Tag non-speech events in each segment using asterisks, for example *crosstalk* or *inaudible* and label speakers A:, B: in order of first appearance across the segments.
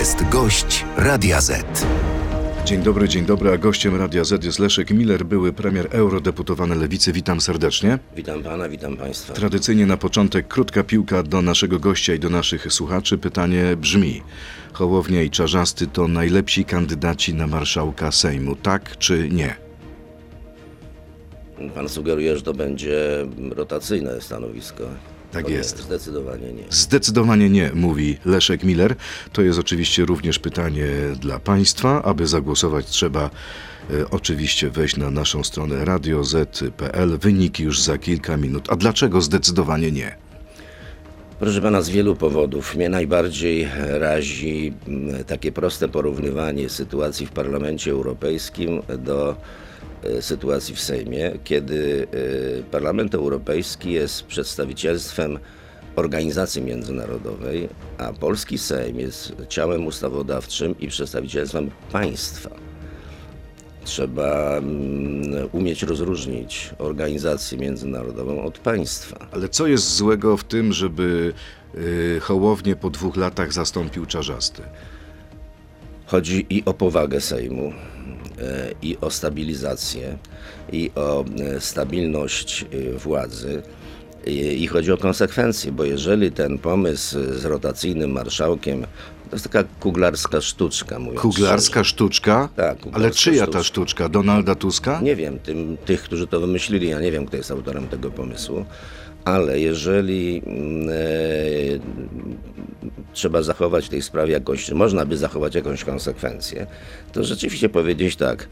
A: jest gość Radia Z.
B: Dzień dobry, dzień dobry, a gościem Radia Z jest Leszek Miller, były premier eurodeputowany Lewicy. Witam serdecznie.
C: Witam pana, witam państwa.
B: Tradycyjnie na początek krótka piłka do naszego gościa i do naszych słuchaczy. Pytanie brzmi: Hołownia i Czarzasty to najlepsi kandydaci na marszałka Sejmu, tak czy nie?
C: Pan sugeruje, że to będzie rotacyjne stanowisko.
B: Tak
C: nie,
B: jest.
C: Zdecydowanie nie.
B: Zdecydowanie nie, mówi Leszek Miller. To jest oczywiście również pytanie dla Państwa. Aby zagłosować, trzeba e, oczywiście wejść na naszą stronę radioz.pl. Wyniki już za kilka minut. A dlaczego zdecydowanie nie?
C: Proszę pana, z wielu powodów. Mnie najbardziej razi mm, takie proste porównywanie sytuacji w Parlamencie Europejskim do sytuacji w Sejmie, kiedy e, Parlament Europejski jest przedstawicielstwem organizacji międzynarodowej, a polski Sejm jest ciałem ustawodawczym i przedstawicielstwem państwa. Trzeba mm, umieć rozróżnić organizację międzynarodową od państwa.
B: Ale co jest złego w tym, żeby y, Hołownię po dwóch latach zastąpił Czarzasty?
C: Chodzi i o powagę Sejmu, e, i o stabilizację, i o e, stabilność e, władzy. I i chodzi o konsekwencje, bo jeżeli ten pomysł z rotacyjnym marszałkiem to jest taka kuglarska sztuczka, mówiąc
B: Kuglarska sztuczka?
C: Tak, kuglarska
B: Ale czyja ta
C: sztuczka.
B: sztuczka? Donalda Tuska?
C: Nie wiem, tym, tych, którzy to wymyślili, ja nie wiem, kto jest autorem tego pomysłu, ale jeżeli mm, e, trzeba zachować w tej sprawie jakąś, można by zachować jakąś konsekwencję, to rzeczywiście powiedzieć tak,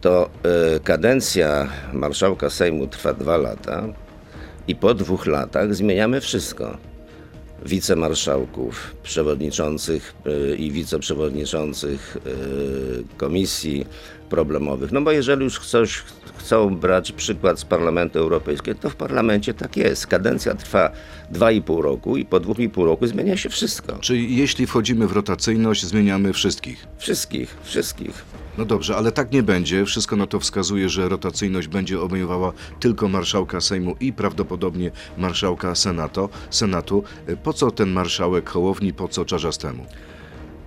C: to e, kadencja marszałka Sejmu trwa dwa lata i po dwóch latach zmieniamy wszystko wicemarszałków, przewodniczących y, i wiceprzewodniczących y, komisji problemowych. No bo jeżeli już coś chcą brać przykład z Parlamentu Europejskiego, to w parlamencie tak jest. Kadencja trwa 2,5 roku i po 2,5 roku zmienia się wszystko.
B: Czyli jeśli wchodzimy w rotacyjność, zmieniamy wszystkich?
C: Wszystkich, wszystkich.
B: No dobrze, ale tak nie będzie. Wszystko na to wskazuje, że rotacyjność będzie obejmowała tylko marszałka Sejmu i prawdopodobnie marszałka Senato, Senatu. Po co ten marszałek Hołowni, po co Czarzastemu?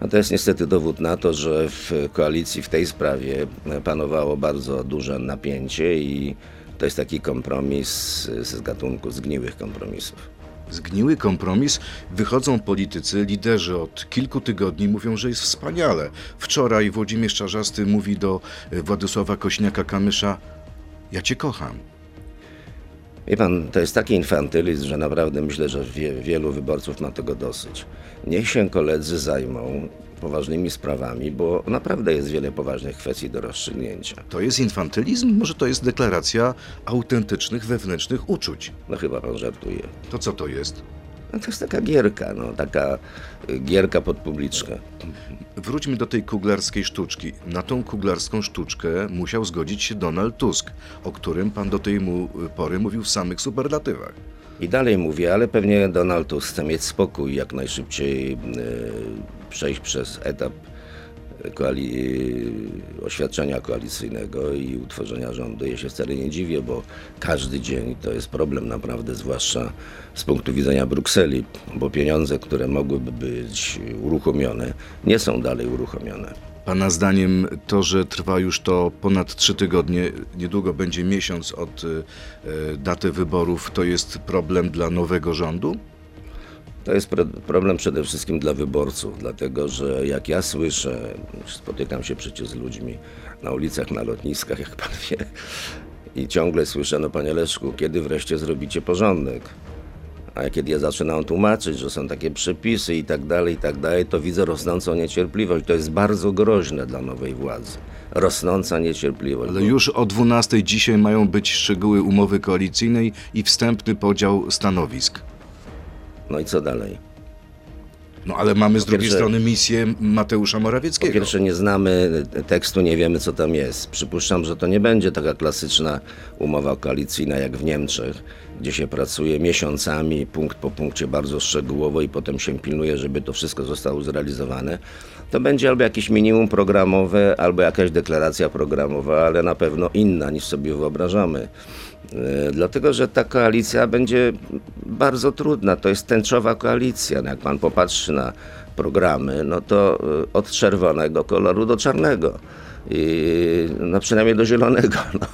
C: No to jest niestety dowód na to, że w koalicji w tej sprawie panowało bardzo duże napięcie i to jest taki kompromis z gatunku zgniłych kompromisów.
B: Zgniły kompromis. Wychodzą politycy, liderzy od kilku tygodni mówią, że jest wspaniale. Wczoraj Włodzimierz Czarzasty mówi do e, Władysława Kośniaka-Kamysza ja cię kocham.
C: Wie pan, to jest taki infantylizm, że naprawdę myślę, że wie, wielu wyborców ma tego dosyć. Niech się koledzy zajmą poważnymi sprawami, bo naprawdę jest wiele poważnych kwestii do rozstrzygnięcia.
B: To jest infantylizm? Może to jest deklaracja autentycznych wewnętrznych uczuć?
C: No chyba pan żartuje.
B: To co to jest?
C: No to jest taka gierka, no, taka y, gierka pod publiczkę.
B: Wróćmy do tej kuglarskiej sztuczki. Na tą kuglarską sztuczkę musiał zgodzić się Donald Tusk, o którym pan do tej mu pory mówił w samych superlatywach.
C: I dalej mówię, ale pewnie Donald Tusk chce mieć spokój, jak najszybciej y, przejść przez etap koali- oświadczenia koalicyjnego i utworzenia rządu. Ja się wcale nie dziwię, bo każdy dzień to jest problem naprawdę, zwłaszcza z punktu widzenia Brukseli, bo pieniądze, które mogłyby być uruchomione, nie są dalej uruchomione.
B: Pana zdaniem to, że trwa już to ponad trzy tygodnie, niedługo będzie miesiąc od y, y, daty wyborów, to jest problem dla nowego rządu?
C: To jest pro- problem przede wszystkim dla wyborców, dlatego że jak ja słyszę, spotykam się przecież z ludźmi na ulicach, na lotniskach, jak pan wie, i ciągle słyszę, no panie Leszku, kiedy wreszcie zrobicie porządek? A kiedy ja zaczynam tłumaczyć, że są takie przepisy i tak dalej, i tak dalej, to widzę rosnącą niecierpliwość. To jest bardzo groźne dla nowej władzy. Rosnąca niecierpliwość.
B: Ale już o 12 dzisiaj mają być szczegóły umowy koalicyjnej i wstępny podział stanowisk.
C: No i co dalej?
B: No ale mamy z
C: Po
B: drugiej strony misję Mateusza
C: Po
B: Morawieckiego.
C: pierwsze nie znamy tekstu, nie wiemy co tam jest. Przypuszczam, że to nie będzie taka klasyczna umowa koalicyjna jak w Niemczech, gdzie się pracuje miesiącami, punkt po punkcie bardzo szczegółowo i potem się pilnuje, żeby to wszystko zostało zrealizowane, to będzie albo jakieś minimum programowe, albo jakaś deklaracja programowa, ale na pewno inna niż sobie wyobrażamy. E, Dlatego, że ta koalicja będzie bardzo trudna. To jest tęczowa koalicja. No jak pan popatrzy na programy, no to e, od czerwonego koloru do czarnego. I, no przynajmniej do zielonego. *laughs* No.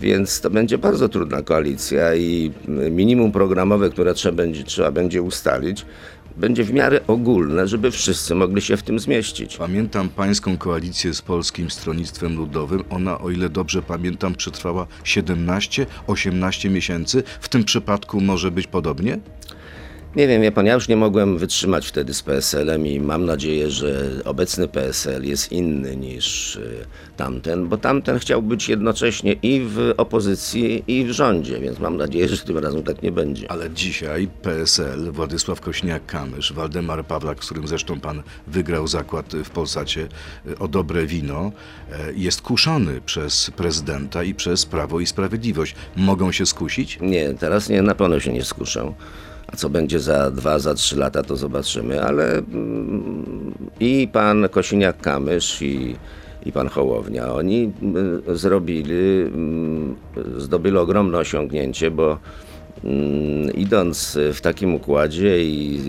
C: Więc to będzie bardzo trudna koalicja i minimum programowe, które trzeba będzie, trzeba będzie ustalić, będzie w miarę ogólne, żeby wszyscy mogli się w tym zmieścić.
B: Pamiętam pańską koalicję z Polskim Stronnictwem Ludowym. Ona, o ile dobrze pamiętam, przetrwała 17-18 miesięcy. W tym przypadku może być podobnie?
C: Nie wiem, wie pan, ja już nie mogłem wytrzymać wtedy z PSL-em i mam nadzieję, że obecny PSL jest inny niż y, tamten, bo tamten chciał być jednocześnie i w opozycji, i w rządzie, więc mam nadzieję, że tym razem tak nie będzie.
B: Ale dzisiaj PSL, Władysław Kośniak-Kamysz, Waldemar Pawlak, z którym zresztą pan wygrał zakład w Polsacie y, o dobre wino, e, jest kuszony przez prezydenta i przez Prawo i Sprawiedliwość. Mogą się skusić?
C: Nie, teraz nie, na pewno się nie skuszę. Co będzie za dwa, za trzy lata, to zobaczymy, ale mm, i pan Kosiniak-Kamysz i, i pan Hołownia, oni mm, zrobili, mm, zdobyli ogromne osiągnięcie, bo idąc w takim układzie i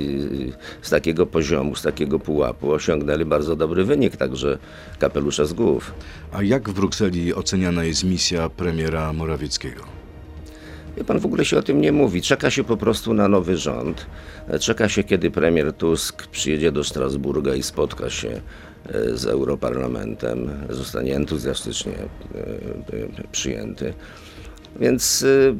C: z takiego poziomu, z takiego pułapu, osiągnęli bardzo dobry wynik, także kapelusze z głów.
B: A jak w Brukseli oceniana jest misja premiera Morawieckiego?
C: Wie pan, w ogóle się o tym nie mówi. Czeka się po prostu na nowy rząd. Czeka się, kiedy premier Tusk przyjedzie do Strasburga i spotka się e, z Europarlamentem. Zostanie entuzjastycznie e, e, przyjęty. Więc y,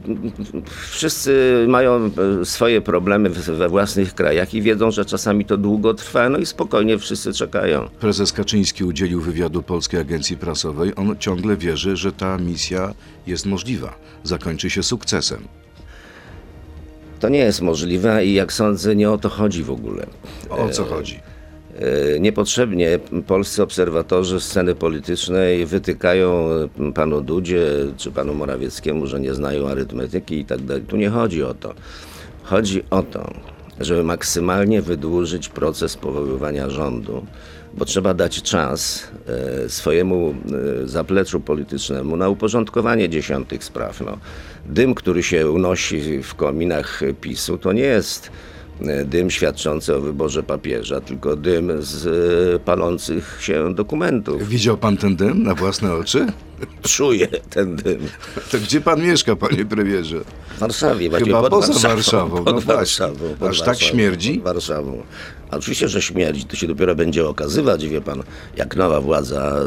C: wszyscy mają e, swoje problemy we własnych krajach i wiedzą, że czasami to długo trwa, no i spokojnie wszyscy czekają.
B: Prezes Kaczyński udzielił wywiadu Polskiej Agencji Prasowej. On ciągle wierzy, że ta misja jest możliwa. Zakończy się sukcesem.
C: To nie jest możliwe i jak sądzę, nie o to chodzi w ogóle.
B: O co chodzi?
C: E, Niepotrzebnie polscy obserwatorzy sceny politycznej wytykają e, panu Dudzie czy panu Morawieckiemu, że nie znają arytmetyki i tak dalej. Tu nie chodzi o to. Chodzi o to, żeby maksymalnie wydłużyć proces powoływania rządu, bo trzeba dać czas e, swojemu zapleczu politycznemu na uporządkowanie dziesiątych spraw. No. Dym, który się unosi w kominach PiSu, to nie jest dym świadczący o wyborze papieża, tylko dym z e, palących się dokumentów.
B: Widział pan ten dym na własne oczy?
C: Czuję ten dym.
B: To gdzie pan mieszka, panie premierze?
C: W Warszawie,
B: Chyba
C: pod
B: poza
C: Warszawą.
B: Warszawą,
C: Pod
B: no właśnie.
C: Warszawą, pod
B: Aż tak śmierdzi?
C: Pod Warszawą. Oczywiście, że śmierdzi. To się dopiero będzie okazywać, wie pan, jak nowa władza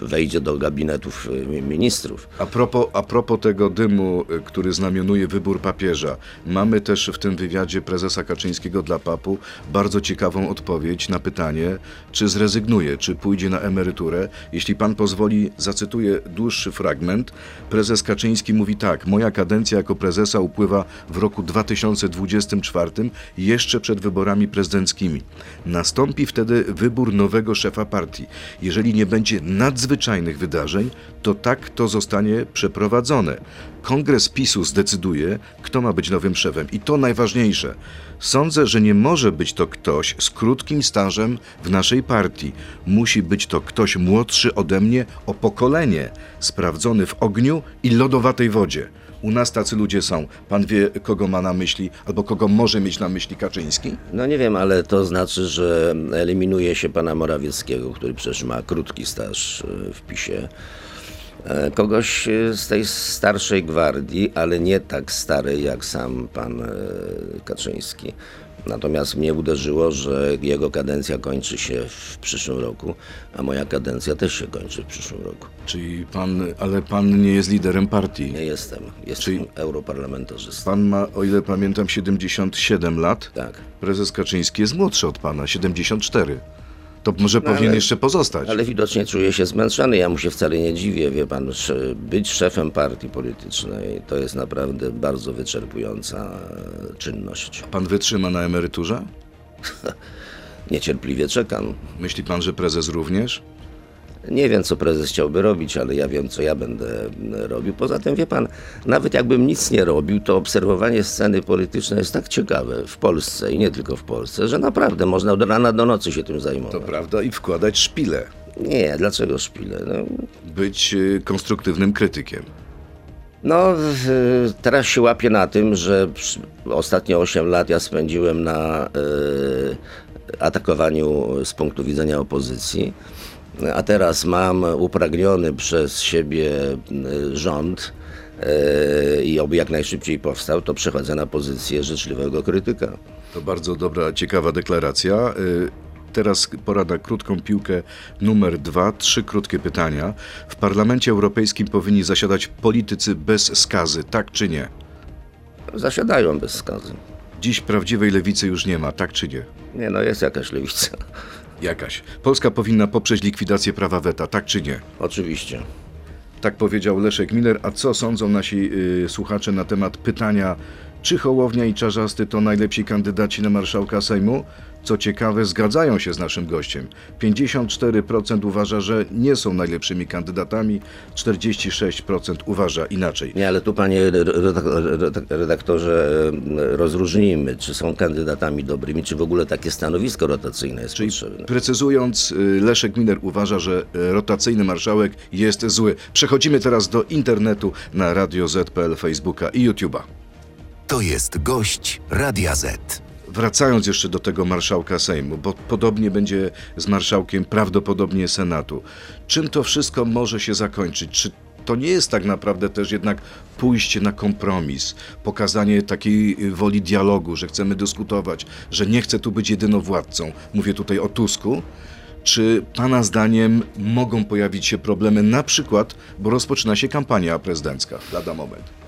C: y, wejdzie do gabinetów y, ministrów.
B: A propos, a propos tego dymu, który znamionuje wybór papieża, mamy też w tym wywiadzie prezesa Kaczyńskiego dla papu bardzo ciekawą odpowiedź na pytanie, czy zrezygnuje, czy pójdzie na emeryturę. Jeśli pan pozwoli, zacytuję dłuższy fragment. Prezes Kaczyński mówi tak: Moja kadencja jako prezesa upływa w roku 2024, jeszcze przed wyborami prezydenckimi. Nastąpi wtedy wybór nowego szefa partii. Jeżeli nie będzie nadzwyczajnych wydarzeń, to tak to zostanie przeprowadzone. Kongres PiSu zdecyduje, kto ma być nowym szefem. I to najważniejsze. Sądzę, że nie może być to ktoś z krótkim stażem w naszej partii. Musi być to ktoś młodszy ode mnie o pokolenie, sprawdzony w ogniu i lodowatej wodzie. U nas tacy ludzie są. Pan wie, kogo ma na myśli, albo kogo może mieć na myśli Kaczyński?
C: No nie wiem, ale to znaczy, że eliminuje się pana Morawieckiego, który przecież ma krótki staż y, w PiSie. E, Kogoś y, z tej starszej gwardii, ale nie tak starej jak sam pan e, Kaczyński. Natomiast mnie uderzyło, że jego kadencja kończy się w przyszłym roku, a moja kadencja też się kończy w przyszłym roku.
B: Czyli pan, ale pan nie jest liderem partii.
C: Nie jestem, jestem
B: Czyli-
C: europarlamentarzystą.
B: Pan ma, o ile pamiętam, 77 lat.
C: Tak.
B: Prezes Kaczyński jest młodszy od pana, 74. To może
C: No,
B: powinien
C: ale-
B: jeszcze pozostać.
C: Ale widocznie czuje się zmęczony. Ja mu się wcale nie dziwię, wie pan. sz- Być szefem partii politycznej to jest naprawdę bardzo wyczerpująca czynność.
B: Pan wytrzyma na emeryturze? *laughs*
C: Niecierpliwie czekam.
B: Myśli pan, że prezes również?
C: Nie wiem, co prezes chciałby robić, ale ja wiem, co ja będę mm, robił. Poza tym, wie pan, nawet jakbym nic nie robił, to obserwowanie sceny politycznej jest tak ciekawe w Polsce i nie tylko w Polsce, że naprawdę można od rana do nocy się tym
B: To
C: zajmować.
B: prawda i wkładać szpile.
C: Nie, dlaczego szpile? No,
B: Być y, konstruktywnym krytykiem.
C: No, teraz się łapię na tym, że ostatnie 8 lat ja spędziłem na e, atakowaniu z punktu widzenia opozycji, a teraz mam upragniony przez siebie e, rząd e, i oby jak najszybciej powstał, to przechodzę na pozycję życzliwego krytyka.
B: To bardzo dobra, ciekawa deklaracja. Y, Teraz pora na krótką piłkę numer dwa. Trzy krótkie pytania. W Parlamencie Europejskim powinni zasiadać politycy bez skazy, tak czy nie?
C: Zasiadają bez skazy.
B: Dziś prawdziwej lewicy już nie ma, tak czy nie?
C: Nie no, jest jakaś lewica.
B: Jakaś. Polska powinna poprzeć likwidację prawa weta, tak czy nie?
C: Oczywiście.
B: Tak powiedział Leszek Miller. A co sądzą nasi y, słuchacze na temat pytania, czy Hołownia i Czarzasty to najlepsi kandydaci na marszałka Sejmu? Co ciekawe, zgadzają się z naszym gościem. 54% uważa, że nie są najlepszymi kandydatami, 46% uważa inaczej.
C: Nie, ale tu panie redak- redaktorze rozróżnijmy, czy są kandydatami dobrymi, czy w ogóle takie stanowisko rotacyjne jest
B: Czyli
C: potrzebne.
B: precyzując, y, Leszek Miller uważa, że y, rotacyjny marszałek jest zły. Przechodzimy teraz do internetu na Radio Z.pl, Facebooka i YouTube'a.
A: To jest gość Radia Z.
B: Wracając jeszcze do tego marszałka Sejmu, bo podobnie będzie z marszałkiem prawdopodobnie Senatu. Czym to wszystko może się zakończyć? Czy to nie jest tak naprawdę też jednak pójście na kompromis, pokazanie takiej y, woli dialogu, że chcemy dyskutować, że nie chcę tu być jedynowładcą? Mówię tutaj o Tusku. Czy Pana zdaniem mogą pojawić się problemy, na przykład, bo rozpoczyna się kampania prezydencka lada moment?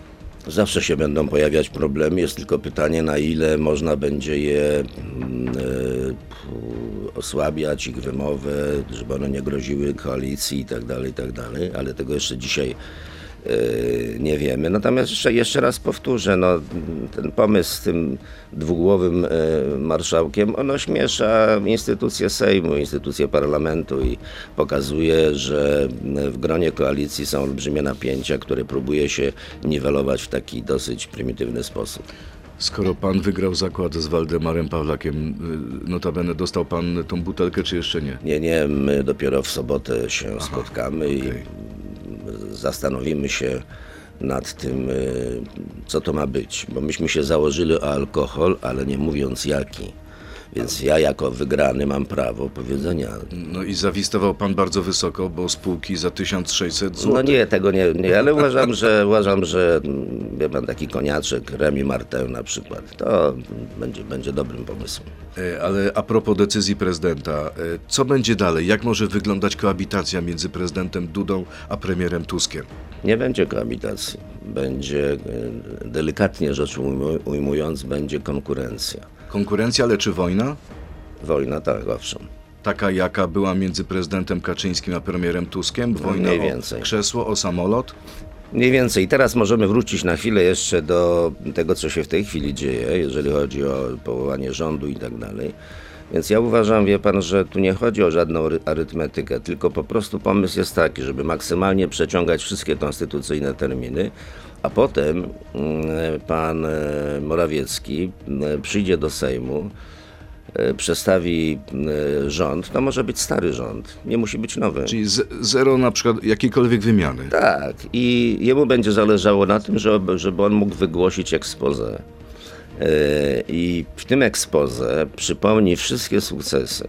C: Zawsze się będą pojawiać problemy, jest tylko pytanie, na ile można będzie je mm, e, osłabiać, ich wymowę, żeby one nie groziły koalicji i tak dalej, i tak ale tego jeszcze dzisiaj nie wiemy. Natomiast jeszcze, jeszcze raz powtórzę, no, ten pomysł z tym dwugłowym e, marszałkiem, on ośmiesza instytucje Sejmu, instytucje parlamentu i pokazuje, że w gronie koalicji są olbrzymie napięcia, które próbuje się niwelować w taki dosyć prymitywny sposób.
B: Skoro pan wygrał zakład z Waldemarem Pawlakiem, y, notabene dostał pan tą butelkę, czy jeszcze nie?
C: Nie, nie, my dopiero w sobotę się spotkamy
B: okej.
C: i zastanowimy się nad tym, y, co to ma być. Bo myśmy się założyli o alkohol, ale nie mówiąc jaki. Więc ja jako wygrany mam prawo powiedzenia.
B: No i zawistował pan bardzo wysoko, bo spółki za 1600 zł.
C: No nie, tego nie, nie ale uważam, że uważam, że wie pan taki koniaczek, Remi Martin na przykład, to będzie, będzie dobrym pomysłem.
B: E, Ale a propos decyzji prezydenta, e, co będzie dalej? Jak może wyglądać koabitacja między prezydentem Dudą a premierem Tuskiem?
C: Nie będzie koabitacji. Będzie, y, delikatnie rzecz ujmu- ujmując, będzie konkurencja.
B: Konkurencja, ale czy wojna?
C: Wojna, tak, owszem.
B: Taka, jaka była między prezydentem Kaczyńskim a premierem Tuskiem? Wojna
C: mniej
B: o
C: więcej.
B: krzesło, o samolot?
C: Mniej więcej. Teraz możemy wrócić na chwilę jeszcze do tego, co się w tej chwili dzieje, jeżeli chodzi o powołanie rządu i tak dalej. Więc ja uważam, wie pan, że tu nie chodzi o żadną ry- arytmetykę, tylko po prostu pomysł jest taki, żeby maksymalnie przeciągać wszystkie konstytucyjne terminy, a potem mm, pan e, Morawiecki mm, przyjdzie do Sejmu, e, przestawi e, rząd, to może być stary rząd, nie musi być nowy.
B: Czyli zero na przykład jakiejkolwiek wymiany.
C: Tak, i jemu będzie zależało na tym, żeby, żeby on mógł wygłosić expose. I w tym expose przypomni wszystkie sukcesy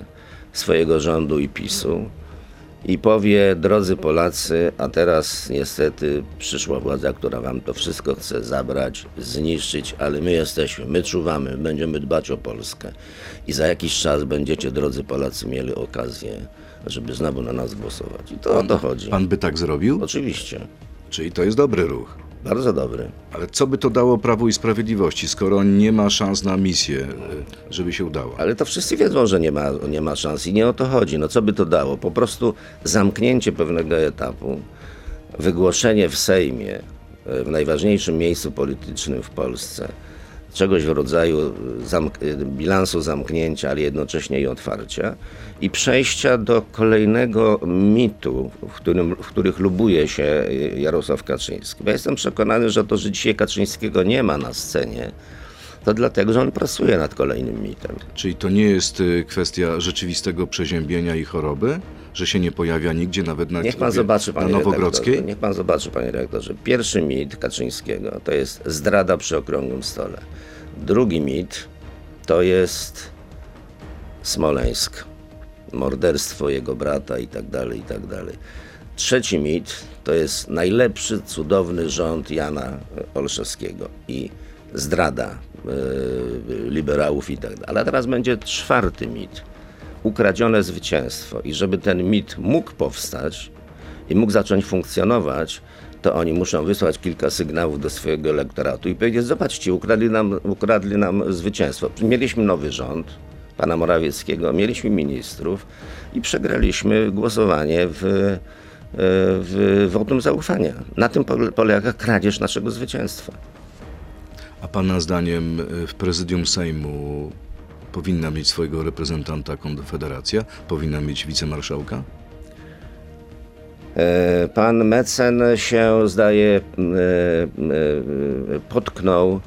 C: swojego rządu i PiSu i powie, drodzy Polacy, a teraz niestety przyszła władza, która wam to wszystko chce zabrać, zniszczyć, ale my jesteśmy, my czuwamy, będziemy dbać o Polskę. I za jakiś czas będziecie, drodzy Polacy, mieli okazję, żeby znowu na nas głosować. I to o to chodzi.
B: Pan by tak zrobił?
C: Oczywiście.
B: Czyli to jest dobry ruch.
C: Bardzo dobry.
B: Ale co by to dało Prawu i Sprawiedliwości, skoro nie ma szans na misję, żeby się udało?
C: Ale to wszyscy wiedzą, że nie ma, nie ma szans i nie o to chodzi. No co by to dało? Po prostu zamknięcie pewnego etapu, wygłoszenie w Sejmie, e, w najważniejszym miejscu politycznym w Polsce, czegoś w rodzaju zamk- bilansu zamknięcia, ale jednocześnie i otwarcia i przejścia do kolejnego mitu, w, którym, w których lubuje się Jarosław Kaczyński. Bo ja jestem przekonany, że to, że dzisiaj Kaczyńskiego nie ma na scenie, to dlatego, że on pracuje nad kolejnym mitem.
B: Czyli to nie jest kwestia rzeczywistego przeziębienia i choroby, że się nie pojawia nigdzie, nawet na,
C: Niech pan
B: na
C: zobaczy, panie
B: Nowogrodzkiej?
C: redaktorze, niech pan zobaczy, panie redaktorze. Pierwszy mit Kaczyńskiego to jest zdrada przy okrągłym stole. Drugi mit to jest Smoleńsk, morderstwo jego brata i tak dalej, i tak dalej. Trzeci mit to jest najlepszy, cudowny rząd Jana Olszewskiego i zdrada yy, liberałów i tak dalej. Ale teraz będzie czwarty mit. Ukradzione zwycięstwo. I żeby ten mit mógł powstać i mógł zacząć funkcjonować, to oni muszą wysłać kilka sygnałów do swojego elektoratu i powiedzieć, zobaczcie, ukradli nam, ukradli nam zwycięstwo. Mieliśmy nowy rząd, pana Morawieckiego, mieliśmy ministrów i przegraliśmy głosowanie w, e, w wotum zaufania. Na tym pole- polega kradzież naszego zwycięstwa.
B: A pana zdaniem w prezydium Sejmu powinna mieć swojego reprezentanta Konfederacja? Powinna mieć wicemarszałka?
C: E, Pan Mecen się, zdaje, e, e, potknął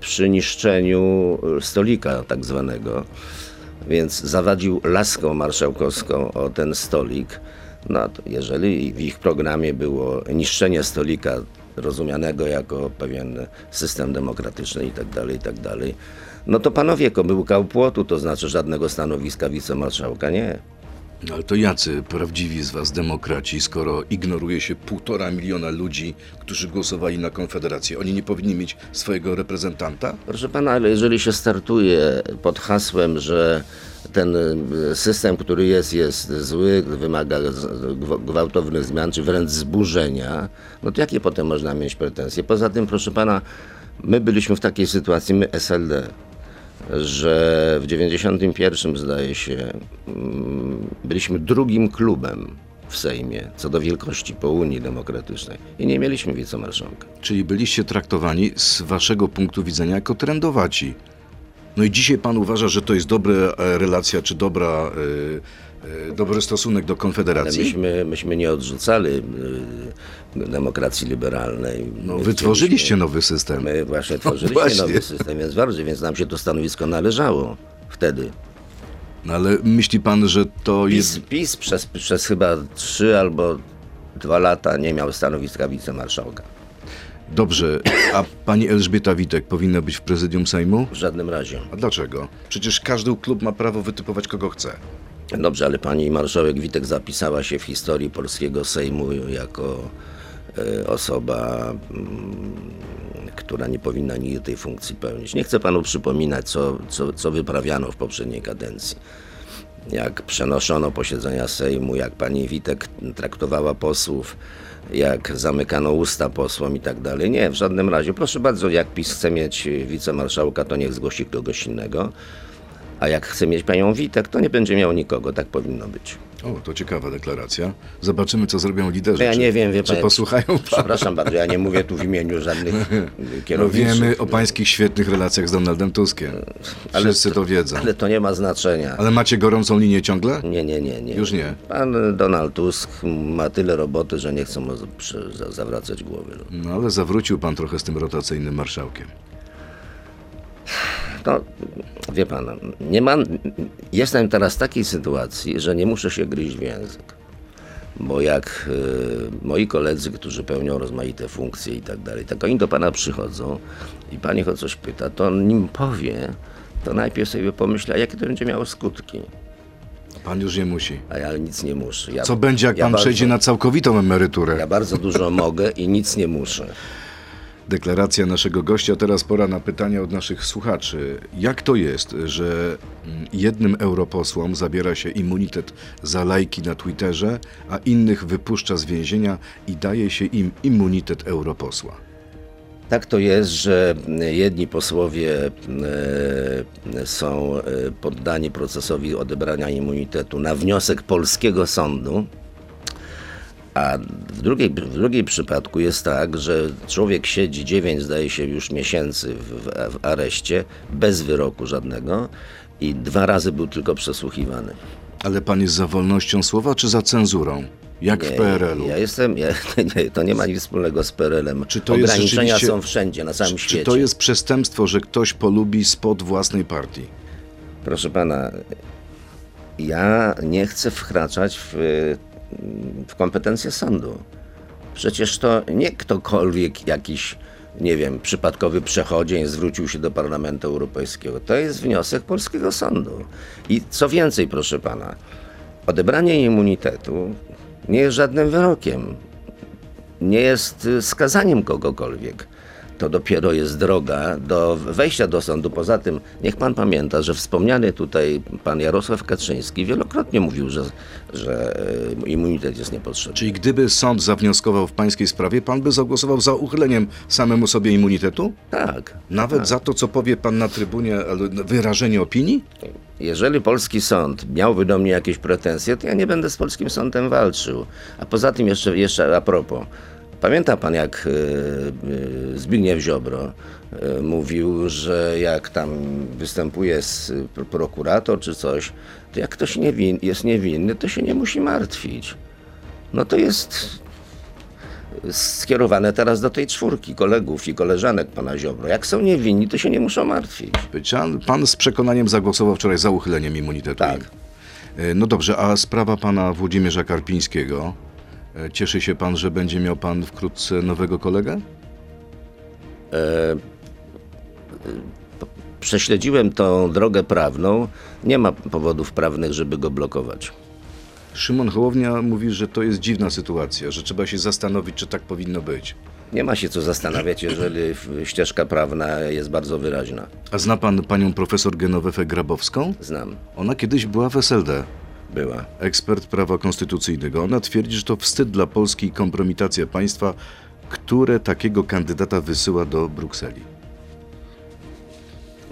C: przy niszczeniu stolika tak zwanego, więc zawadził laską marszałkowską o ten stolik. No, jeżeli w ich programie było niszczenie stolika rozumianego jako pewien system demokratyczny i tak no to panowie kobyłka u płotu, to znaczy żadnego stanowiska wicemarszałka nie.
B: No, Ale to jacy prawdziwi z was demokraci, skoro ignoruje się półtora miliona ludzi, którzy głosowali na Konfederację? Oni nie powinni mieć swojego reprezentanta?
C: Proszę pana, ale jeżeli się startuje pod hasłem, że ten y, system, który jest, jest zły, wymaga gwałtownych zmian, czy wręcz zburzenia, no to jakie potem można mieć pretensje? Poza tym, proszę pana, my byliśmy w takiej sytuacji, my SLD, że w 91 zdaje się mm, byliśmy drugim klubem w Sejmie co do wielkości po Unii Demokratycznej i nie mieliśmy wicemarszałka.
B: Czyli byliście traktowani z waszego punktu widzenia jako trendowaci. No i dzisiaj pan uważa, że to jest dobra e, relacja, czy dobra, e, e, dobry stosunek do
C: Ale
B: Konfederacji?
C: myśmy, myśmy nie odrzucali y, demokracji liberalnej.
B: No,
C: My
B: wytworzyliście
C: chcieliśmy-
B: nowy system.
C: My właśnie tworzyliśmy
B: właśnie.
C: nowy system, więc bardziej, więc nam się to stanowisko należało wtedy.
B: No ale myśli pan, że to
C: PiS,
B: jest...
C: PiS przez, przez chyba trzy albo dwa lata nie miał stanowiska wicemarszałka.
B: Dobrze, a pani Elżbieta Witek powinna być w prezydium Sejmu?
C: W żadnym razie.
B: A dlaczego? Przecież każdy klub ma prawo wytypować kogo chce.
C: Dobrze, ale pani marszałek Witek zapisała się w historii polskiego Sejmu jako osoba, mm, która nie powinna nigdy tej funkcji pełnić. Nie chcę panu przypominać, co, co, co wyprawiano w poprzedniej kadencji. Jak przenoszono posiedzenia Sejmu, jak pani Witek traktowała posłów, jak zamykano usta posłom i tak dalej. Nie, w żadnym razie. Proszę bardzo, jak PiS chce mieć wicemarszałka, to niech zgłosi kogoś innego. A jak chce mieć panią Witek, to nie będzie miał nikogo. Tak powinno być.
B: O, to ciekawa deklaracja. Zobaczymy, co zrobią liderzy.
C: Ja
B: Czy-
C: nie wiem, wie
B: Czy
C: pan.
B: posłuchają pana?
C: Przepraszam bardzo, ja nie mówię tu w imieniu żadnych *laughs*
B: No
C: kierowników.
B: wiemy o pańskich świetnych relacjach z Donaldem Tuskiem. Wszyscy to wiedzą.
C: Ale to nie ma znaczenia.
B: Ale macie gorącą linię ciągle?
C: Nie, nie, nie, nie.
B: Już nie.
C: Pan Donald Tusk ma tyle roboty, że nie chce mu zawracać głowy.
B: No ale zawrócił pan trochę z tym rotacyjnym marszałkiem.
C: No, wie pan, nie mam, jestem teraz w takiej sytuacji, że nie muszę się gryźć w język. Bo jak y, moi koledzy, którzy pełnią rozmaite funkcje i tak dalej, tak oni do pana przychodzą i pan ich o coś pyta, to on nim powie, to najpierw sobie pomyśla, jakie to będzie miało skutki.
B: Pan już nie musi.
C: A ja nic nie muszę. Ja,
B: Co będzie, jak
C: ja
B: pan
C: bardzo,
B: przejdzie na całkowitą emeryturę?
C: Ja bardzo dużo mogę i nic nie muszę.
B: Deklaracja naszego gościa. Teraz pora na pytania od naszych słuchaczy. Jak to jest, że mm, jednym europosłom zabiera się immunitet za lajki na Twitterze, a innych wypuszcza z więzienia i daje się im immunitet europosła?
C: Tak to jest, że jedni posłowie e, są e, poddani procesowi odebrania immunitetu na wniosek polskiego sądu, A w drugiej, w drugiej przypadku jest tak, że człowiek siedzi 9, zdaje się, już miesięcy w, w, w areszcie, bez wyroku żadnego i dwa razy był tylko przesłuchiwany.
B: Ale pan jest za wolnością słowa czy za cenzurą? Jak w
C: Nie,
B: PRL-u?
C: Ja jestem, ja, *laughs* nie, to nie ma nic wspólnego z PRL-em.
B: Czy to jest
C: Ograniczenia
B: rzeczywiście-
C: są wszędzie, na całym
B: Czy
C: świecie.
B: to jest przestępstwo, że ktoś polubi spod własnej partii?
C: Proszę pana, ja nie chcę wkraczać w, w kompetencje sądu. Przecież to nie ktokolwiek jakiś, nie wiem, przypadkowy przechodzień zwrócił się do Parlamentu Europejskiego. To jest wniosek polskiego sądu. I co więcej, proszę pana, odebranie immunitetu nie jest żadnym wyrokiem. Nie jest y, skazaniem kogokolwiek. To dopiero jest droga do wejścia do sądu. Poza tym, niech pan pamięta, że wspomniany tutaj pan Jarosław Kaczyński wielokrotnie mówił, że, że y, immunitet jest niepotrzebny.
B: Czyli gdyby sąd zawnioskował w pańskiej sprawie, pan by zagłosował za uchyleniem samemu sobie immunitetu?
C: Tak.
B: Nawet za to, co powie pan na trybunie, ale wyrażenie opinii?
C: Jeżeli polski sąd miałby do mnie jakieś pretensje, to ja nie będę z polskim sądem walczył. A poza tym jeszcze, jeszcze a propos. Pamięta pan, jak y, y, Zbigniew Ziobro y, mówił, że jak tam występuje pro- prokurator czy coś, to jak ktoś niewin, jest niewinny, to się nie musi martwić. No to jest skierowane teraz do tej czwórki kolegów i koleżanek pana Ziobro. Jak są niewinni, to się nie muszą martwić.
B: Pan, pan z przekonaniem zagłosował wczoraj za uchyleniem immunitetu.
C: Tak.
B: E, No dobrze, a sprawa pana Włodzimierza Karpińskiego? E, Cieszy się pan, że będzie miał pan wkrótce nowego kolegę?
C: Prześledziłem tą drogę prawną. Nie ma powodów prawnych, żeby go blokować.
B: Szymon Hołownia mówi, że to jest dziwna sytuacja, że trzeba się zastanowić, czy tak powinno być.
C: Nie ma się co zastanawiać, jeżeli ścieżka prawna jest bardzo wyraźna.
B: A zna pan panią profesor Genowefę Grabowską?
C: Znam.
B: Ona kiedyś była w SLD.
C: Była.
B: ekspert prawa konstytucyjnego. Ona twierdzi, że to wstyd dla Polski i kompromitacja państwa, które takiego kandydata wysyła do Brukseli.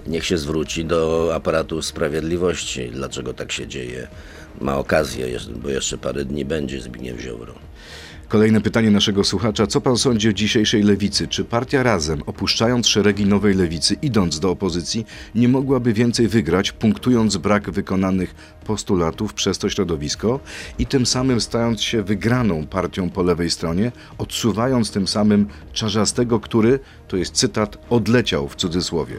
C: Niech się zwróci do aparatu sprawiedliwości. Dlaczego tak się dzieje? Ma okazję, bo jeszcze parę dni będzie Zbigniew Ziobro.
B: Kolejne pytanie naszego słuchacza. Co pan sądzi o dzisiejszej lewicy? Czy partia Razem, opuszczając szeregi nowej lewicy, idąc do opozycji, nie mogłaby więcej wygrać, punktując brak wykonanych postulatów przez to środowisko i tym samym stając się wygraną partią po lewej stronie, odsuwając tym samym Czarzastego, który, to jest cytat, odleciał w cudzysłowie?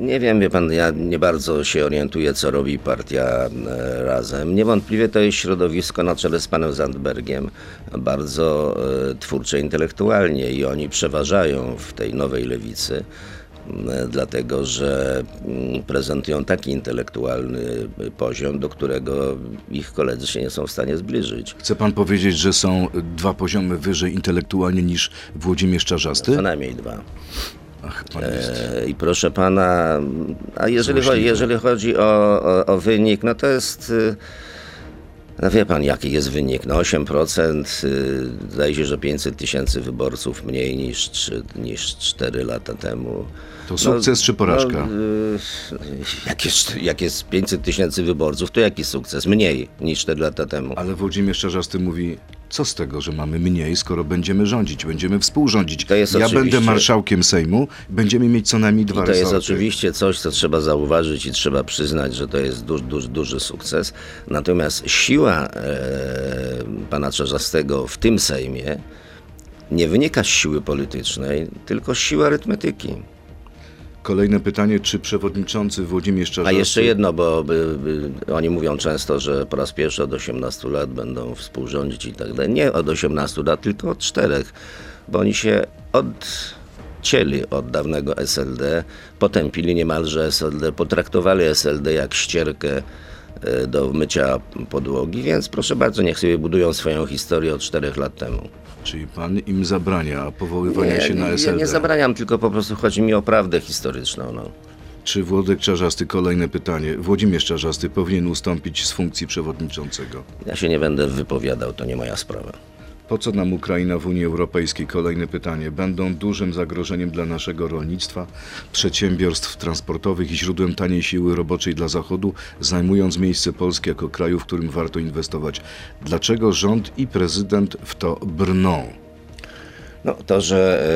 C: Nie wiem, wie pan, ja nie bardzo się orientuję, co robi partia e, Razem. Niewątpliwie to jest środowisko na czele z panem Zandbergiem, bardzo e, twórcze intelektualnie i oni przeważają w tej nowej lewicy, dlatego że prezentują taki intelektualny e, poziom, do którego ich koledzy się nie są w stanie zbliżyć.
B: Chce pan powiedzieć, że są dwa poziomy wyżej intelektualnie niż Włodzimierz Czarzasty?
C: Co najmniej dwa.
B: Ach.
C: E, I proszę pana, a jeżeli, chodzi, jeżeli chodzi o, o, o wynik, no to jest. y, No wie pan, jaki jest wynik? No 8%, y, zdaje się, że 500 tysięcy wyborców mniej niż, trzy- niż 4 lata temu.
B: To sukces czy porażka?
C: No, jak, jest, jak jest 500 tysięcy wyborców, to jaki sukces? Mniej niż 4 lata temu.
B: Ale Włodzimierz Czarzasty mówi, co z tego, że mamy mniej, skoro będziemy rządzić, będziemy współrządzić.
C: To jest
B: ja
C: oczywiście-
B: będę marszałkiem Sejmu, będziemy mieć co najmniej dwa
C: I to jest
B: resorty.
C: oczywiście coś, co trzeba zauważyć i trzeba przyznać, że to jest duży, duży, duży sukces. Natomiast siła e, pana Czarzastego w tym Sejmie nie wynika z siły politycznej, tylko z siły arytmetyki.
B: Kolejne pytanie, czy przewodniczący Włodzimierz
C: A
B: Czarzasty...
C: jeszcze jedno, bo by, by, oni mówią często, że po raz pierwszy od 18 lat będą współrządzić i tak dalej. Nie od 18 lat, tylko od 4, bo oni się odcięli od dawnego SLD, potępili niemalże SLD, potraktowali SLD jak ścierkę e, do mycia podłogi, więc proszę bardzo, niech sobie budują swoją historię od 4 lat temu.
B: Czyli pan im zabrania powoływania się na
C: nie,
B: SLD.
C: nie zabraniam, tylko po prostu chodzi mi o prawdę historyczną. No.
B: Czy Włodek Czarzasty, kolejne pytanie, Włodzimierz Czarzasty powinien ustąpić z funkcji przewodniczącego?
C: Ja się nie będę wypowiadał, to nie moja sprawa.
B: Po co nam Ukraina w Unii Europejskiej? Kolejne pytanie. Będą dużym zagrożeniem dla naszego rolnictwa, przedsiębiorstw transportowych i źródłem taniej siły roboczej dla Zachodu, zajmując miejsce Polski jako kraju, w którym warto inwestować. Dlaczego rząd i prezydent w to brną?
C: No, to, że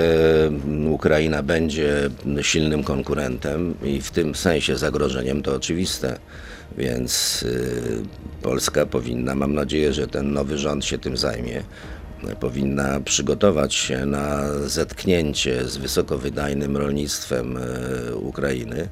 C: e, Ukraina będzie silnym konkurentem i w tym sensie zagrożeniem, to oczywiste. Więc e, Polska powinna, mam nadzieję, że ten nowy rząd się tym zajmie, powinna przygotować się na zetknięcie z wysokowydajnym rolnictwem e, Ukrainy,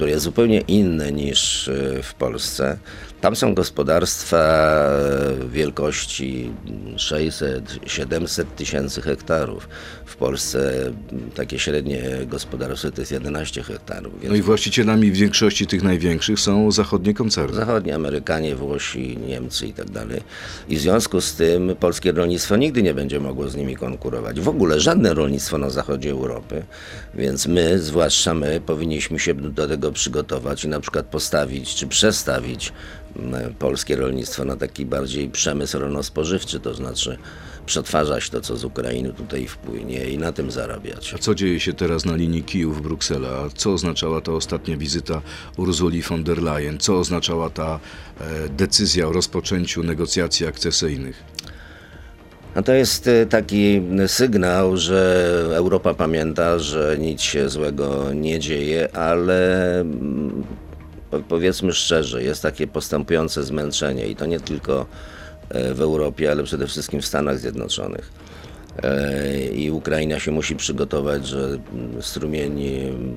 C: które jest zupełnie inne niż e, w Polsce. Tam są gospodarstwa e, wielkości 600-700 tysięcy hektarów. W Polsce takie średnie gospodarstwo to jest 11 hektarów. Więc
B: No i właścicielami większości tych największych są zachodnie koncerny.
C: Zachodni Amerykanie, Włosi, Niemcy i tak dalej. I w związku z tym polskie rolnictwo nigdy nie będzie mogło z nimi konkurować. W ogóle żadne rolnictwo na zachodzie Europy. Więc my, zwłaszcza my, powinniśmy się do tego przygotować i na przykład postawić czy przestawić m, polskie rolnictwo na taki bardziej przemysł rolno-spożywczy, to znaczy przetwarzać to, co z Ukrainy tutaj wpłynie i na tym zarabiać.
B: A co dzieje się teraz na linii Kijów-Bruksela? Co oznaczała ta ostatnia wizyta Urzuli von der Leyen? Co oznaczała ta e, decyzja o rozpoczęciu negocjacji akcesyjnych?
C: No to jest y, taki sygnał, że Europa pamięta, że nic się złego nie dzieje, ale mm, po- powiedzmy szczerze, jest takie postępujące zmęczenie i to nie tylko e, w Europie, ale przede wszystkim w Stanach Zjednoczonych. E, I Ukraina się musi przygotować, że mm, strumień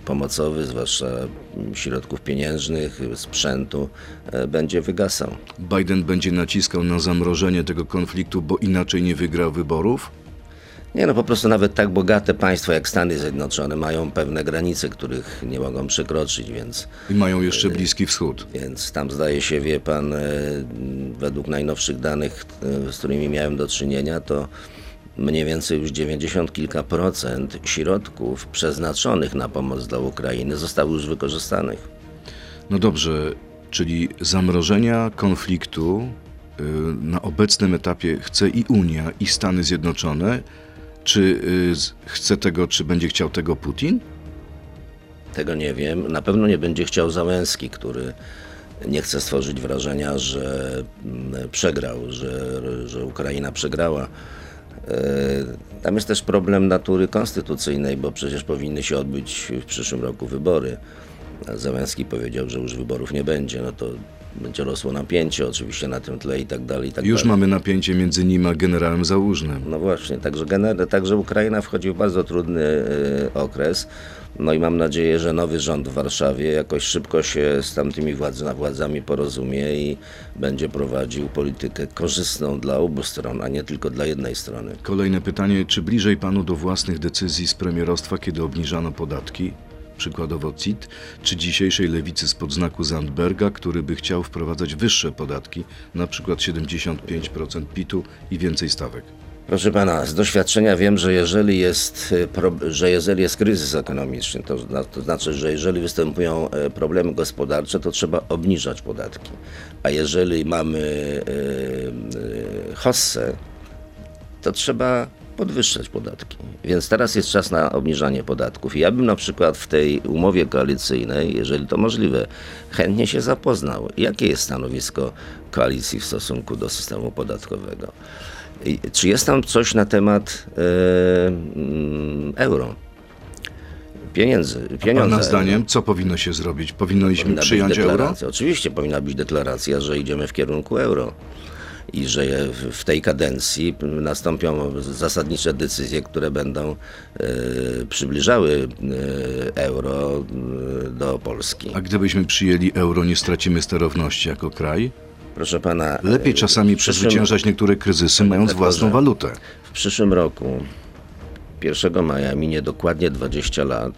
C: pomocowy, zwłaszcza mm, środków pieniężnych, sprzętu, e, będzie wygasał.
B: Biden będzie naciskał na zamrożenie tego konfliktu, bo inaczej nie wygrał wyborów?
C: Nie no, po prostu nawet tak bogate państwa jak Stany Zjednoczone mają pewne granice, których nie mogą przekroczyć, więc,
B: I mają jeszcze Bliski Wschód.
C: więc tam zdaje się, wie pan, e, według najnowszych danych, e, z którymi miałem do czynienia, to mniej więcej już 90 kilka procent środków przeznaczonych na pomoc dla Ukrainy zostało już wykorzystanych.
B: No dobrze, czyli zamrożenia konfliktu y, na obecnym etapie chce i Unia, i Stany Zjednoczone. Czy y, chce tego, czy będzie chciał tego Putin?
C: Tego nie wiem. Na pewno nie będzie chciał Załęski, który nie chce stworzyć wrażenia, że mm, przegrał, że, że Ukraina przegrała. E, Tam jest też problem natury konstytucyjnej, bo przecież powinny się odbyć w przyszłym roku wybory. Załęski powiedział, że już wyborów nie będzie. No to będzie rosło napięcie oczywiście na tym tle i tak dalej. I tak
B: Już
C: dalej.
B: mamy napięcie między nim a generałem Załużnym.
C: No właśnie, także, gener- także Ukraina wchodzi w bardzo trudny y, okres. No i mam nadzieję, że nowy rząd w Warszawie jakoś szybko się z tamtymi władz- władzami porozumie i będzie prowadził politykę korzystną dla obu stron, a nie tylko dla jednej strony.
B: Kolejne pytanie, czy bliżej panu do własnych decyzji z premierostwa, kiedy obniżano podatki? Przykładowo CIT, czy dzisiejszej lewicy spod znaku Zandberga, który by chciał wprowadzać wyższe podatki, na przykład 75% PIT-u i więcej stawek?
C: Proszę pana, z doświadczenia wiem, że jeżeli jest, pro, że jeżeli jest kryzys ekonomiczny, to, to znaczy, że jeżeli występują e, problemy gospodarcze, to trzeba obniżać podatki. A jeżeli mamy y, y, hossę, to trzeba podwyższać podatki. Więc teraz jest czas na obniżanie podatków. I ja bym na przykład w tej umowie koalicyjnej, jeżeli to możliwe, chętnie się zapoznał, jakie jest stanowisko koalicji w stosunku do systemu podatkowego. I czy jest tam coś na temat mm, euro? Pieniędzy. Pieniądze.
B: Pana
C: euro.
B: zdaniem, co powinno się zrobić? Powinniśmy
C: Powinna
B: przyjąć euro?
C: Oczywiście powinna być deklaracja, że idziemy w kierunku euro. I że w- tej kadencji nastąpią zasadnicze decyzje, które będą e, przybliżały e, euro e, do Polski.
B: A gdybyśmy przyjęli euro, nie stracimy sterowności jako kraj?
C: Proszę pana.
B: Lepiej czasami
C: przyszłym-
B: przezwyciężać niektóre kryzysy, mając własną walutę.
C: W przyszłym roku, 1 maja, minie dokładnie 20 lat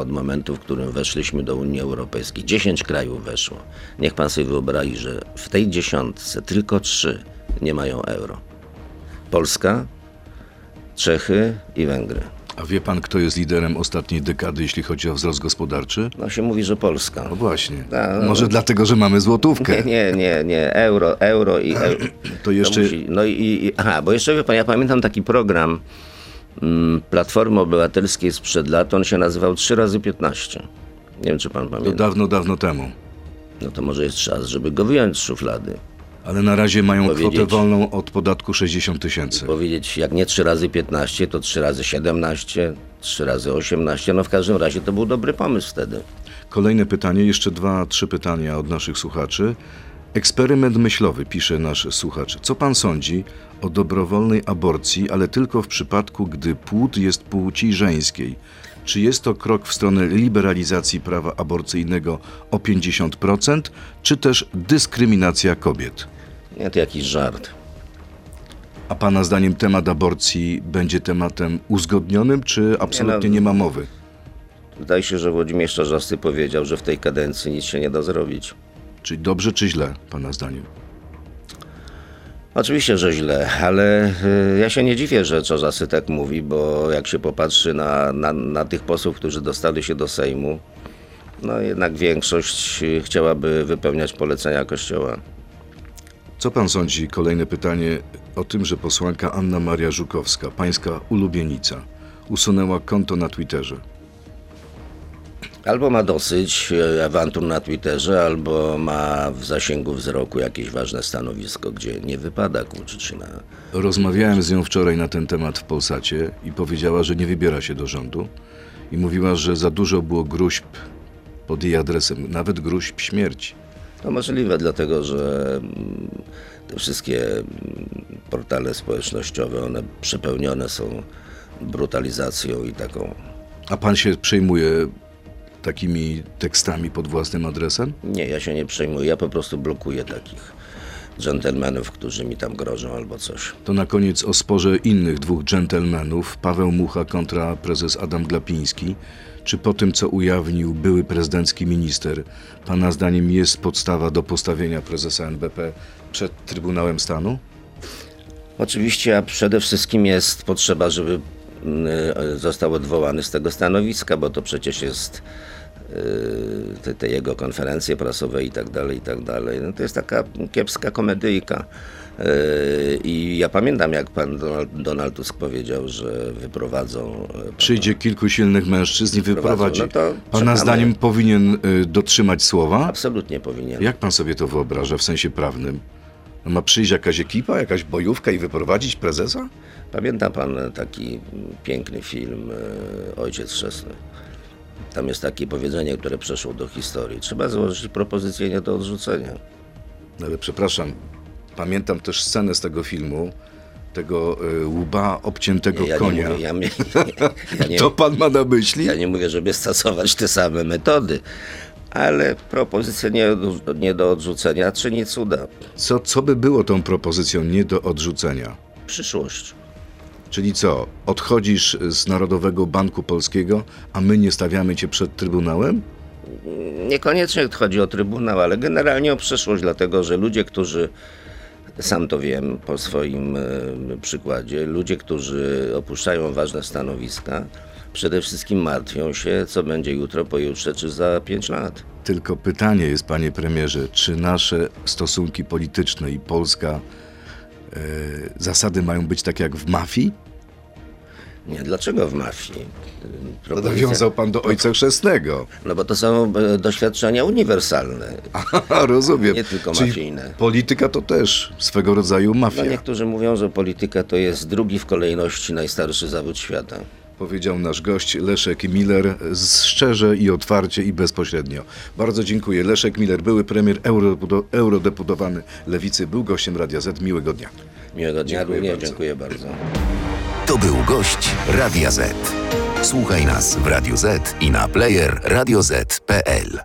C: od momentu, w którym weszliśmy do Unii Europejskiej. 10 krajów weszło. Niech pan sobie wyobrazi, że w tej dziesiątce tylko trzy nie mają euro. Polska, Czechy i Węgry.
B: A wie pan, kto jest liderem ostatniej dekady, jeśli chodzi o wzrost gospodarczy?
C: No się mówi, że Polska.
B: No właśnie.
C: No.
B: Może dlatego, że mamy złotówkę.
C: Nie, nie, nie, nie. Euro, euro i euro.
B: To jeszcze
C: musi, no i, i, aha, bo jeszcze wie pan, ja pamiętam taki program Platformy Obywatelskiej sprzed lat, on się nazywał 3 razy 15. Nie wiem, czy pan
B: to
C: pamięta.
B: dawno, dawno temu.
C: No to może jest czas, żeby go wyjąć z szuflady.
B: Ale na razie mają kwotę wolną od podatku 60 tysięcy.
C: Powiedzieć, jak nie 3 razy 15, to 3 razy 17, 3 razy 18. No w każdym razie to był dobry pomysł wtedy.
B: Kolejne pytanie, jeszcze dwa, trzy pytania od naszych słuchaczy. Eksperyment myślowy, pisze nasz słuchacz. Co pan sądzi o dobrowolnej aborcji, ale tylko w przypadku, gdy płód jest płci żeńskiej? Czy jest to krok w stronę liberalizacji prawa aborcyjnego o 50%, czy też dyskryminacja kobiet?
C: Nie, to jakiś żart.
B: A pana zdaniem temat aborcji będzie tematem uzgodnionym, czy absolutnie nie ma mowy?
C: Wydaje się, że Włodzimierz Czarzasty powiedział, że w tej kadencji nic się nie da zrobić.
B: Czyli dobrze, czy źle, pana zdaniem?
C: Oczywiście, że źle, ale y, ja się nie dziwię, że Czarzasty tak mówi, bo jak się popatrzy na, na, na tych posłów, którzy dostali się do Sejmu, no jednak większość y, chciałaby wypełniać polecenia Kościoła.
B: Co pan sądzi, kolejne pytanie, o tym, że posłanka Anna Maria Żukowska, pańska ulubienica, usunęła konto na Twitterze?
C: Albo ma dosyć e, awantur na Twitterze, albo ma w zasięgu wzroku jakieś ważne stanowisko, gdzie nie wypada kłócić się na...
B: Rozmawiałem z nią wczoraj na ten temat w Polsacie i powiedziała, że nie wybiera się do rządu i mówiła, że za dużo było gruźb pod jej adresem, nawet gruźb śmierci.
C: To możliwe, dlatego że mm, te wszystkie mm, portale społecznościowe, one przepełnione są brutalizacją i taką...
B: A pan się przejmuje takimi tekstami pod własnym adresem?
C: Nie, ja się nie przejmuję, ja po prostu blokuję takich dżentelmenów, którzy mi tam grożą albo coś.
B: To na koniec o sporze innych dwóch dżentelmenów, Paweł Mucha kontra prezes Adam Glapiński. Czy po tym, co ujawnił były prezydencki minister, pana zdaniem jest podstawa do postawienia prezesa NBP przed Trybunałem Stanu?
C: Oczywiście, a przede wszystkim jest potrzeba, żeby został odwołany z tego stanowiska, bo to przecież jest e, te, te jego konferencje prasowe i tak dalej, i tak dalej. No to jest taka kiepska komedyjka. E, I ja pamiętam, jak pan Donald, Donald Tusk powiedział, że wyprowadzą.
B: Przyjdzie kilku silnych mężczyzn i wyprowadzi.
C: No to
B: Pana zdaniem powinien y, dotrzymać słowa?
C: Absolutnie powinien.
B: Jak pan sobie to wyobraża w sensie prawnym? Ma przyjść jakaś ekipa, jakaś bojówka i wyprowadzić prezesa?
C: Pamięta pan taki piękny film e, Ojciec Chrzestny? Tam jest takie powiedzenie, które przeszło do historii. Trzeba złożyć propozycję nie do odrzucenia.
B: No Ale przepraszam, pamiętam też scenę z tego filmu, tego y, łba obciętego
C: ja
B: konia.
C: nie mówię, ja, nie, ja, nie, *laughs* *laughs*
B: To pan ma na myśli?
C: ja nie mówię, żeby stosować te same metody, ale propozycja nie, do- nie do odrzucenia czyni cuda.
B: Co, co by było tą propozycją nie do odrzucenia?
C: Przyszłość.
B: Czyli co, odchodzisz z Narodowego Banku Polskiego, a my nie stawiamy cię przed Trybunałem?
C: Niekoniecznie chodzi o Trybunał, ale generalnie o przyszłość, dlatego że ludzie, którzy, sam to wiem po swoim e, przykładzie, ludzie, którzy opuszczają ważne stanowiska, przede wszystkim martwią się, co będzie jutro, pojutrze czy za pięć lat.
B: Tylko pytanie jest, panie premierze, czy nasze stosunki polityczne i Polska zasady mają być tak jak w mafii?
C: Nie, dlaczego w mafii?
B: To nawiązał pan do Ojca Chrzestnego.
C: No bo to są e, doświadczenia uniwersalne. *laughs*
B: Aha, rozumiem.
C: Nie tylko
B: Czyli
C: mafijne.
B: Polityka to też swego rodzaju mafia.
C: No niektórzy mówią, że polityka to jest drugi w kolejności najstarszy zawód świata.
B: Powiedział nasz gość Leszek Miller z- szczerze i otwarcie i bezpośrednio. Bardzo dziękuję. Leszek Miller, były premier eurodeputo- eurodeputowany Lewicy, był gościem Radia Z. Miłego dnia.
C: Miłego dnia
B: Dziękuję
C: również,
B: bardzo.
C: dziękuję bardzo.
A: To był gość Radia Z. Słuchaj nas w Radio Z i na player radioz.pl.